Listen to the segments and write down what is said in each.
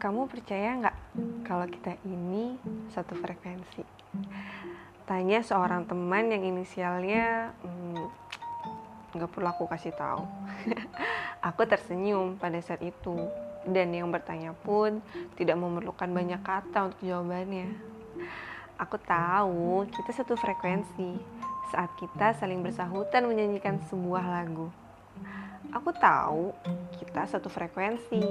Kamu percaya nggak kalau kita ini satu frekuensi? Tanya seorang teman yang inisialnya hmm, nggak hmm, perlu aku kasih tahu. aku tersenyum pada saat itu dan yang bertanya pun tidak memerlukan banyak kata untuk jawabannya. Aku tahu kita satu frekuensi saat kita saling bersahutan menyanyikan sebuah lagu. Aku tahu kita satu frekuensi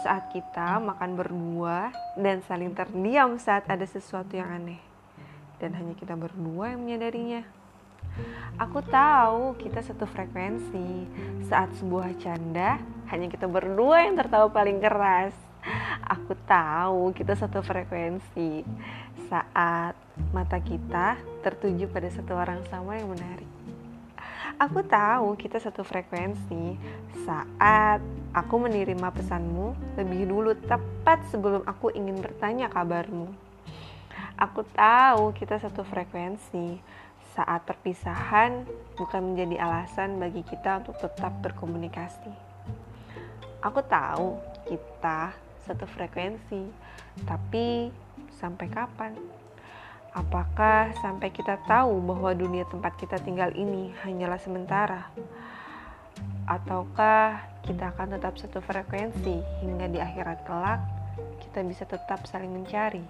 saat kita makan berdua dan saling terdiam saat ada sesuatu yang aneh. Dan hanya kita berdua yang menyadarinya. Aku tahu kita satu frekuensi saat sebuah canda hanya kita berdua yang tertawa paling keras. Aku tahu kita satu frekuensi saat mata kita tertuju pada satu orang sama yang menarik. Aku tahu kita satu frekuensi saat aku menerima pesanmu lebih dulu tepat sebelum aku ingin bertanya kabarmu. Aku tahu kita satu frekuensi saat perpisahan bukan menjadi alasan bagi kita untuk tetap berkomunikasi. Aku tahu kita satu frekuensi, tapi sampai kapan? Apakah sampai kita tahu bahwa dunia tempat kita tinggal ini hanyalah sementara? Ataukah kita akan tetap satu frekuensi hingga di akhirat kelak kita bisa tetap saling mencari?